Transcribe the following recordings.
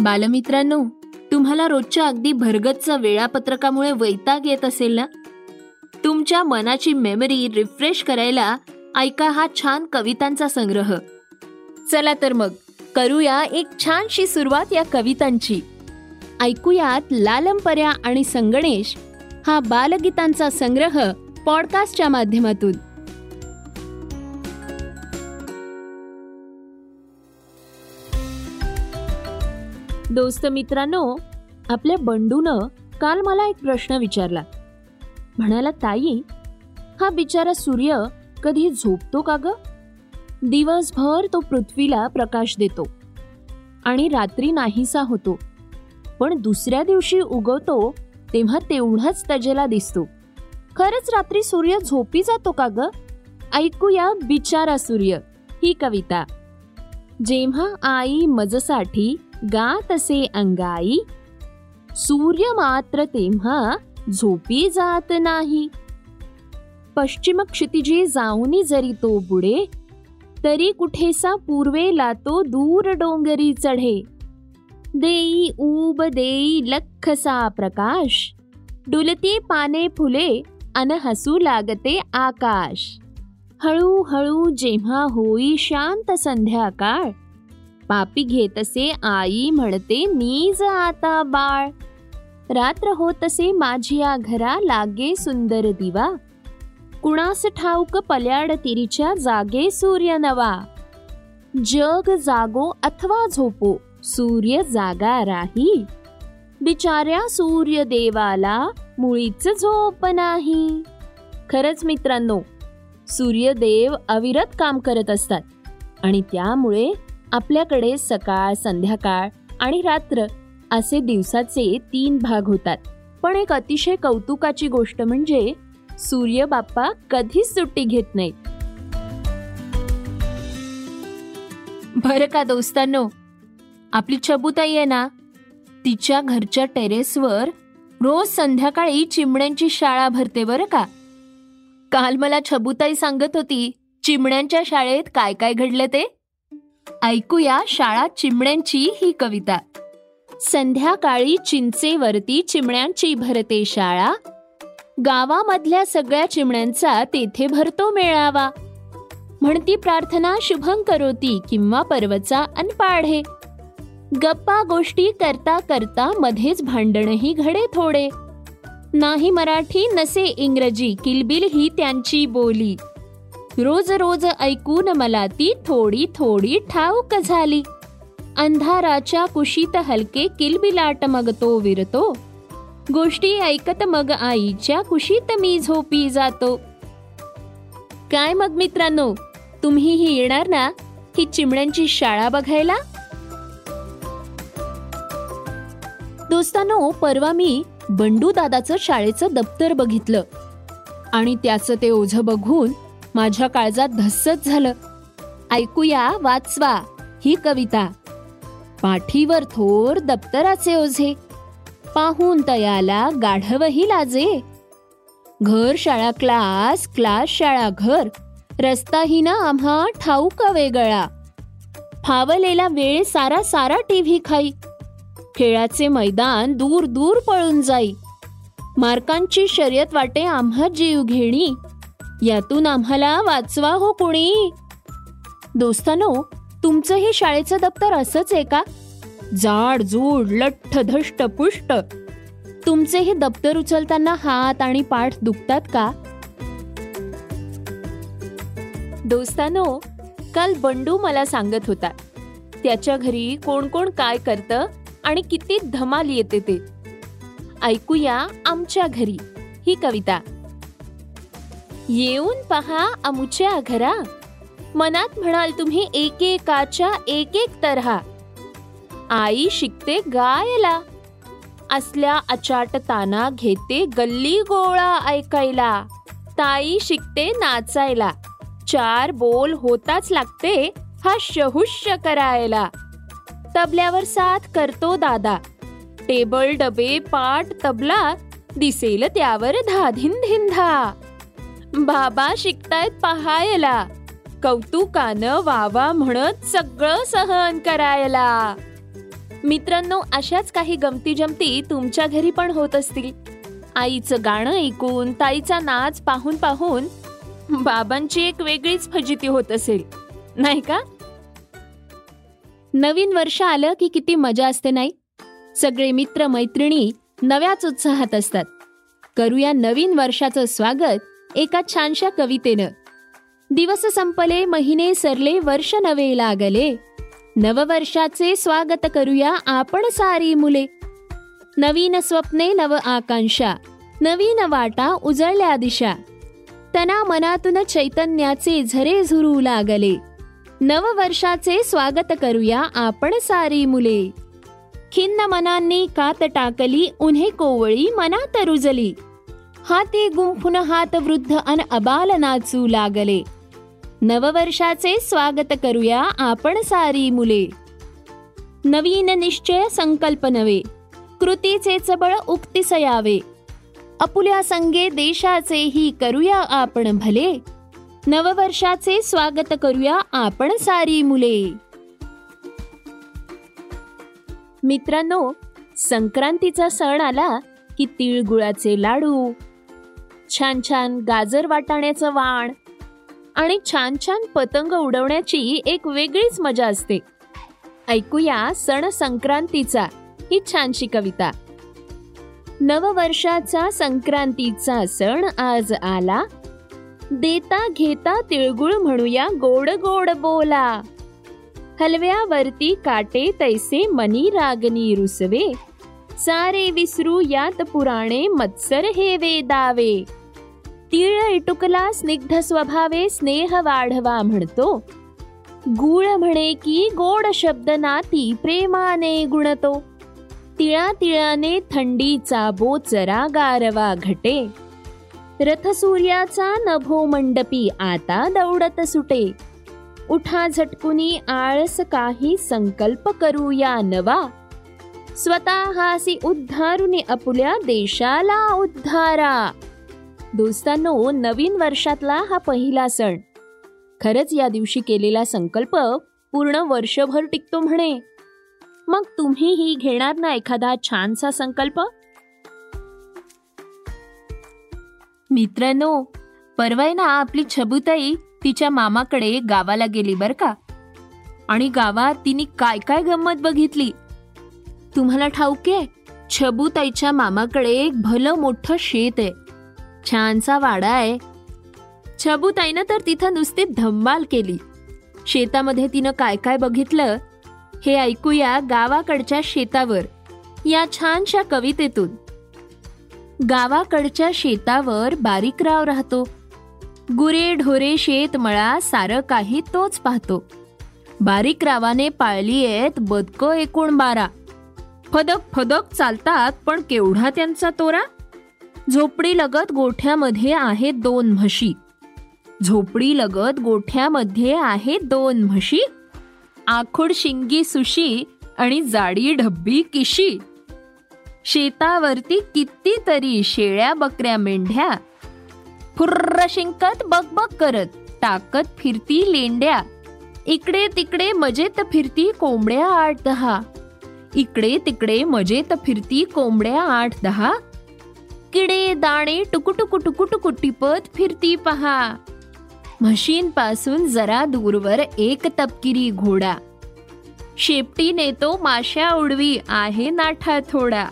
बालमित्रांनो तुम्हाला रोजच्या अगदी भरगतच्या वेळापत्रकामुळे वैताग येत असेल ना? तुमच्या मनाची मेमरी रिफ्रेश करायला ऐका हा छान कवितांचा संग्रह. चला तर मग करूया एक छानशी सुरुवात या कवितांची. ऐकूयात लालमपर्या आणि संगणेश हा बालगीतांचा संग्रह पॉडकास्टच्या माध्यमातून. दोस्त मित्रांनो आपल्या बंडूनं काल मला एक प्रश्न विचारला. म्हणाला ताई हा बिचारा सूर्य कधी झोपतो का ग? दिवसभर तो पृथ्वीला प्रकाश देतो आणि रात्री नाहीसा होतो. पण दुसऱ्या दिवशी उगवतो तेव्हा तेवढाच तजेला दिसतो. खरंच रात्री सूर्य झोपी जातो का ग? ऐकूया बिचारा सूर्य ही कविता. जेव्हा आई मजसाठी गात असे अंगाई सूर्य मात्र तेव्हा झोपी जात नाही. पश्चिम क्षितिजी जाऊनी जरी तो बुडे तरी कुठेसा पूर्वेला तो दूर डोंगरी चढे. देई ऊब देई लखसा प्रकाश डुलती पाने फुले अन हसू लागते आकाश. हळूहळू जेव्हा होई शांत संध्याकाळ पापी घेत असे आई म्हणते नीज आता बाळ. रात्र होत असे माझिया घरा लागे सुंदर दिवा. कुणास ठाऊक पल्याड तिरीच्या जागे सूर्य नवा. जग जागो अथवा झोपो सूर्य जागा राही. बिचाऱ्या सूर्य देवाला मुळीच झोप नाही. खरंच मित्रांनो सूर्यदेव अविरत काम करत असतात आणि त्यामुळे आपल्याकडे सकाळ संध्याकाळ आणि रात्र असे दिवसाचे तीन भाग होतात. पण एक अतिशय कौतुकाची गोष्ट म्हणजे सूर्य बाप्पा कधीच सुट्टी घेत नाहीत. बरं का दोस्तांनो? आपली चबुताई आहे ना? तिच्या घरच्या टेरेसवर रोज संध्याकाळी चिमण्यांची शाळा भरते बरं का? काल मला छबुताई सांगत होती चिमण्यांच्या शाळेत काय काय घडलं ते? ऐकूया शाळा चिमण्यांची ही कविता. संध्याकाळी चिंचेवरती चिमण्यांची भरते शाळा. गावामधल्या सगळ्या चिमण्यांचा तेथे भरतो मेळावा. म्हणती प्रार्थना शुभं करोती किंवा पर्वचा अनपाढे. गप्पा गोष्टी करता करता मध्येच भांडणही घडे थोडे. नाही मराठी नसे इंग्रजी किलबिल ही त्यांची बोली. रोज रोज ऐकून मला ती थोडी थोडी ठाऊक झाली. अंधाराच्या कुशीत हलके किलबिलाट मग तो विरतो. गोष्टी ऐकत मग आईच्या कुशीत मी झोपी जातो. काय मग मित्रांनो तुम्हीही येणार ना ही चिमण्यांची शाळा बघायला? दोस्तांनो परवा मी बंडू दादाचं शाळेचं दप्तर बघितलं आणि त्याचं ते ओझं बघून माझ्या काळजात धस्सच झालं. ऐकूया वाचवा ही कविता. पाठीवर थोर दप्तराचे ओझे. पाहून तयाला गाढवही लाजे. घर शाळा क्लास क्लास शाळा घर. रस्ताही ना आम्हा ठाऊक वेगळा. फावलेला वेळ सारा सारा टीव्ही खाई. खेळाचे मैदान दूर दूर पळून जाई. मार्कांची शर्यत वाटे आम्हा जीव घेणी. यातून आम्हाला वाचवा हो कोणी. दोस्तानो तुमचं हे शाळेचं दप्तर असंच आहे का? जाड जूड लठ्ठ धष्ट पुष्ट. तुमचे हे दप्तर उचलताना हात आणि पाठ दुखतात का? दोस्तानो काल बंडू मला सांगत होता त्याच्या घरी कोण कोण काय करतं आणि किती धमाल येते ते. ऐकूया आमच्या घरी ही कविता. येऊन पहा अमुच्या घरा. मनात म्हणाल तुम्ही एकेकाच्या एक एक तऱ्हा. आई शिकते गायला. असल्या अचाटताना घेते गल्ली गोळा ऐकायला. ताई शिकते नाचायला. चार बोल होताच लागते हा शहुष्य करायला. तबल्यावर साथ करतो दादा. टेबल डबे पाट तबला दिसेल त्यावर धाधिन धिंधा बाबा शिकतायत पहायला. कौतुकानं वावा म्हणत सगळं सहन करायला. मित्रांनो अशाच काही गमती जमती तुमच्या घरी पण होत असतील. आईचं गाणं ऐकून ताईचा नाच पाहून पाहून बाबांची एक वेगळीच फजिती होत असेल. नाही का? नवीन वर्ष आलं की किती मजा असते नाही? सगळे मित्र मैत्रिणी नव्याच उत्साहात असतात. करूया नवीन वर्षाचं स्वागत. एका छानशा कवितेनं. दिवस संपले महिने सरले वर्ष नवे लागले. नववर्षाचे स्वागत करूया आपण सारी मुले. नवीन स्वप्ने नव आकांक्षा. नवीन वाटा उजळल्या दिशा. तना मनातून चैतन्याचे झरे झुरू लागले. नववर्षाचे स्वागत करूया आपण सारी मुले. खिन्न मनांनी कात टाकली उन्हे कोवळी मनात रुजली. हाती गुंफून हात वृद्ध अन अबाल नाचू लागले. नववर्षाचे स्वागत करूया आपण सारी मुले. नवीन निश्चय संकल्प नवे कृतीचे चबळ उक्तीस यावे अपुल्या संगे देशाचेही करूया आपण भले. नववर्षाचे स्वागत करूया आपण सारी मुले. मित्रांनो संक्रांतीचा सण आला की तिळगुळाचे लाडू छान छान गाजर वाटाण्याचं वाण आणि छान छान पतंग उडवण्याची एक वेगळीच मजा असते. ऐकूया सण संक्रांतीचा ही छानशी कविता. नववर्षाचा संक्रांतीचा सण आज आला. देता घेता तिळगुळ म्हणूया गोड गोड बोला. हलव्यावरती काटे तैसे मनी रागनी रुसवे. सारे विसरू यात पुराणे मत्सर हे वेदावे तिळ इटुकला स्निग्ध स्वभावे स्नेह वाढवा म्हणतो. गुळ म्हणे की गोड शब्द नाती प्रेमाने गुणतो. तिळा तिळाने थंडीचा बोचरा गारवा घटे. रथसूर्याचा नभो मंडपी आता दौडत सुटे. उठा झटकुनी आळस काही संकल्प करूया नवा. स्वतःसी उद्धारुनी अपुल्या देशाला उद्धारा. दोस्तांनो नवीन वर्षातला हा पहिला सण. खरंच या दिवशी केलेला संकल्प पूर्ण वर्षभर टिकतो म्हणे. मग तुम्हीही घेणार ना एखादा छानसा संकल्प? मित्रांनो परवाय ना आपली छबुताई तिच्या मामाकडे गावाला गेली बर का? आणि गावात तिने काय काय गंमत बघितली? तुम्हाला ठाऊके छबुताईच्या मामाकडे एक भलं मोठं शेत आहे. छानसा वाडा आहे. छबुताईनं तर तिथं नुसती धम्माल केली. शेतामध्ये तिनं काय काय बघितलं हे ऐकूया गावाकडच्या शेतावर या छानशा कवितेतून. गावाकडच्या शेतावर बारीकराव राहतो. गुरे ढोरे शेतमळा सारं काही तोच पाहतो. बारीकरावाने पाळली आहेत बदक एकूण बारा. फदक फदक चालतात पण केवढा त्यांचा तोरा? झोपडीलगत गोठ्यामध्ये आहेत दोन म्हशी. झोपडीलगत गोठ्यामध्ये आहे दोन म्हशी. आखूड शिंगी सुशी आणि जाडी ढब्बी किशी. शेतावरती कितीतरी शेळ्या बकऱ्या मेंढ्या. फुर्र शिंकत बकबक करत टाकत फिरती लेंड्या. इकडे तिकडे मजेत फिरती कोंबड्या आठ दहा. इकडे तिकडे मजेत फिरती कोंबड्या आठ दहा. किडे दाणे टुकुटुकु टुकुटुकु टिपत फिरती पहा. म्हशींपासून जरा दूरवर एक तपकिरी घोडा. शेपटी नेतो माश्या उडवी आहे नाठा थोडा.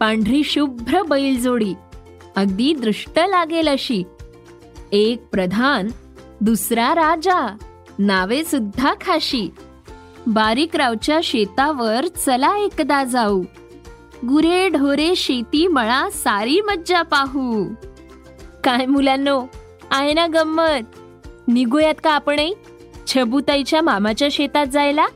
पांढरी शुभ्र बैलजोडी अगदी दृष्ट लागेल अशी. एक प्रधान दुसरा राजा नावे सुद्धा खाशी. बारीकरावच्या शेतावर चला एकदा जाऊ. गुरे ढोरे शेती मळा सारी मज्जा पाहू. काय मुलांनो आहे ना गंमत? निघूयात का आपणही छबुताईच्या मामाच्या शेतात जायला?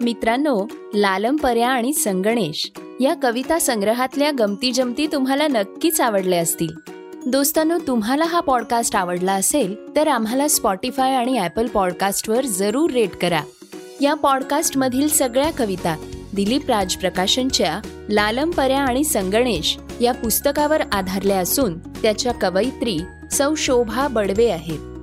मित्रांनो लालमपर्या आणि संगणेश या कविता संग्रहातल्या गमती जमती तुम्हाला नक्कीच आवडल्या असतील. दोस्तांनो तुम्हाला हा पॉडकास्ट आवडला असेल तर आम्हाला स्पॉटीफाय आणि ऍपल पॉडकास्टवर जरूर रेट करा. या पॉडकास्टमधील सगळ्या कविता दिलीप राज प्रकाशनच्या लालमपर्या आणि संगणेश या पुस्तकावर आधारल्या असून त्याच्या कवयित्री सौ शोभा बडवे आहेत.